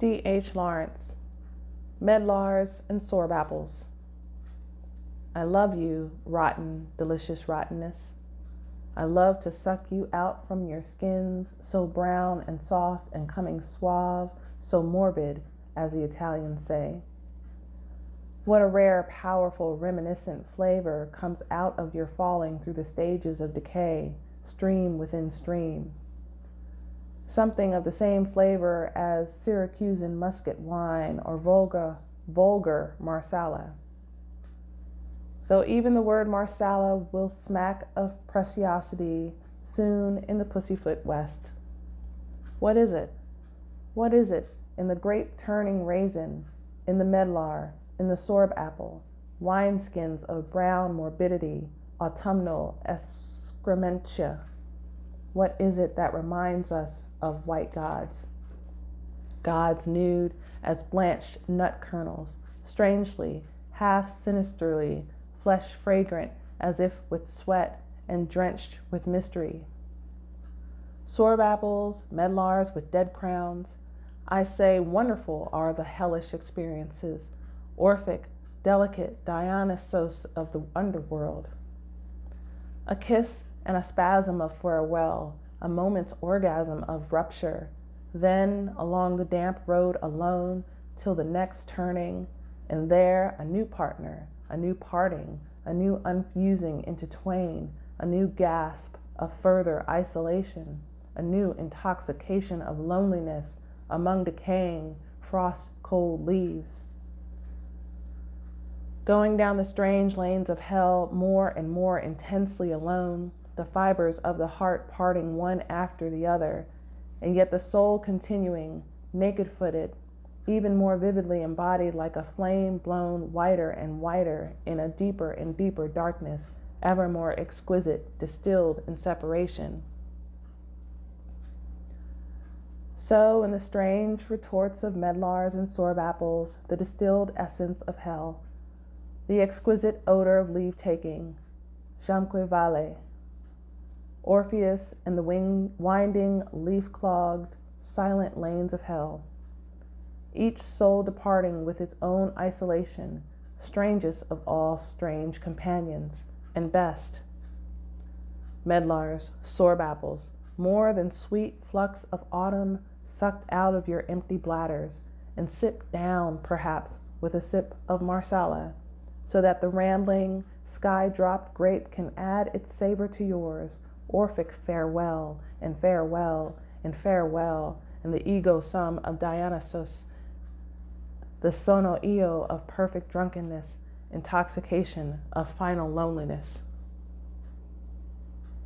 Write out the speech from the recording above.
D. H. Lawrence, Medlars and Sorb Apples. I love you, rotten, delicious rottenness. I love to suck you out from your skins, so brown and soft and coming suave, so morbid, as the Italians say. What a rare, powerful, reminiscent flavor comes out of your falling through the stages of decay, stream within stream. Something of the same flavor as Syracusan muscat wine or vulgar, vulgar marsala though even the word Marsala will smack of preciosity soon in the pussyfoot West. What is it? What is it in the grape turning raisin, in the medlar, in the sorb apple, wineskins of brown morbidity, autumnal excrementia? What is it that reminds us of white gods? Gods nude as blanched nut kernels, strangely, half sinisterly, flesh fragrant as if with sweat and drenched with mystery. Sorb apples, medlars with dead crowns, I say wonderful are the hellish experiences, Orphic, delicate Dionysos of the underworld. A kiss and a spasm of farewell, a moment's orgasm of rupture, then along the damp road alone till the next turning, and there a new partner, a new parting, a new unfusing into twain, a new gasp of further isolation, a new intoxication of loneliness among decaying, frost cold leaves. Going down the strange lanes of hell more and more intensely alone, the fibers of the heart parting one after the other, and yet the soul continuing, naked footed, even more vividly embodied like a flame blown whiter and whiter in a deeper and deeper darkness, ever more exquisite, distilled in separation. So, in the strange retorts of medlars and sorb apples, the distilled essence of hell, the exquisite odor of leave taking, Jamque Vale, Orpheus and the wing, winding, leaf clogged, silent lanes of hell each soul departing with its own isolation, strangest of all strange companions, and best. Medlars, sorb apples, more than sweet flux of autumn sucked out of your empty bladders, and sipped down, perhaps, with a sip of marsala, so that the rambling, sky dropped grape can add its savor to yours, Orphic farewell, and farewell, and farewell, and the ego sum of Dionysos the sono io of perfect drunkenness, intoxication of final loneliness.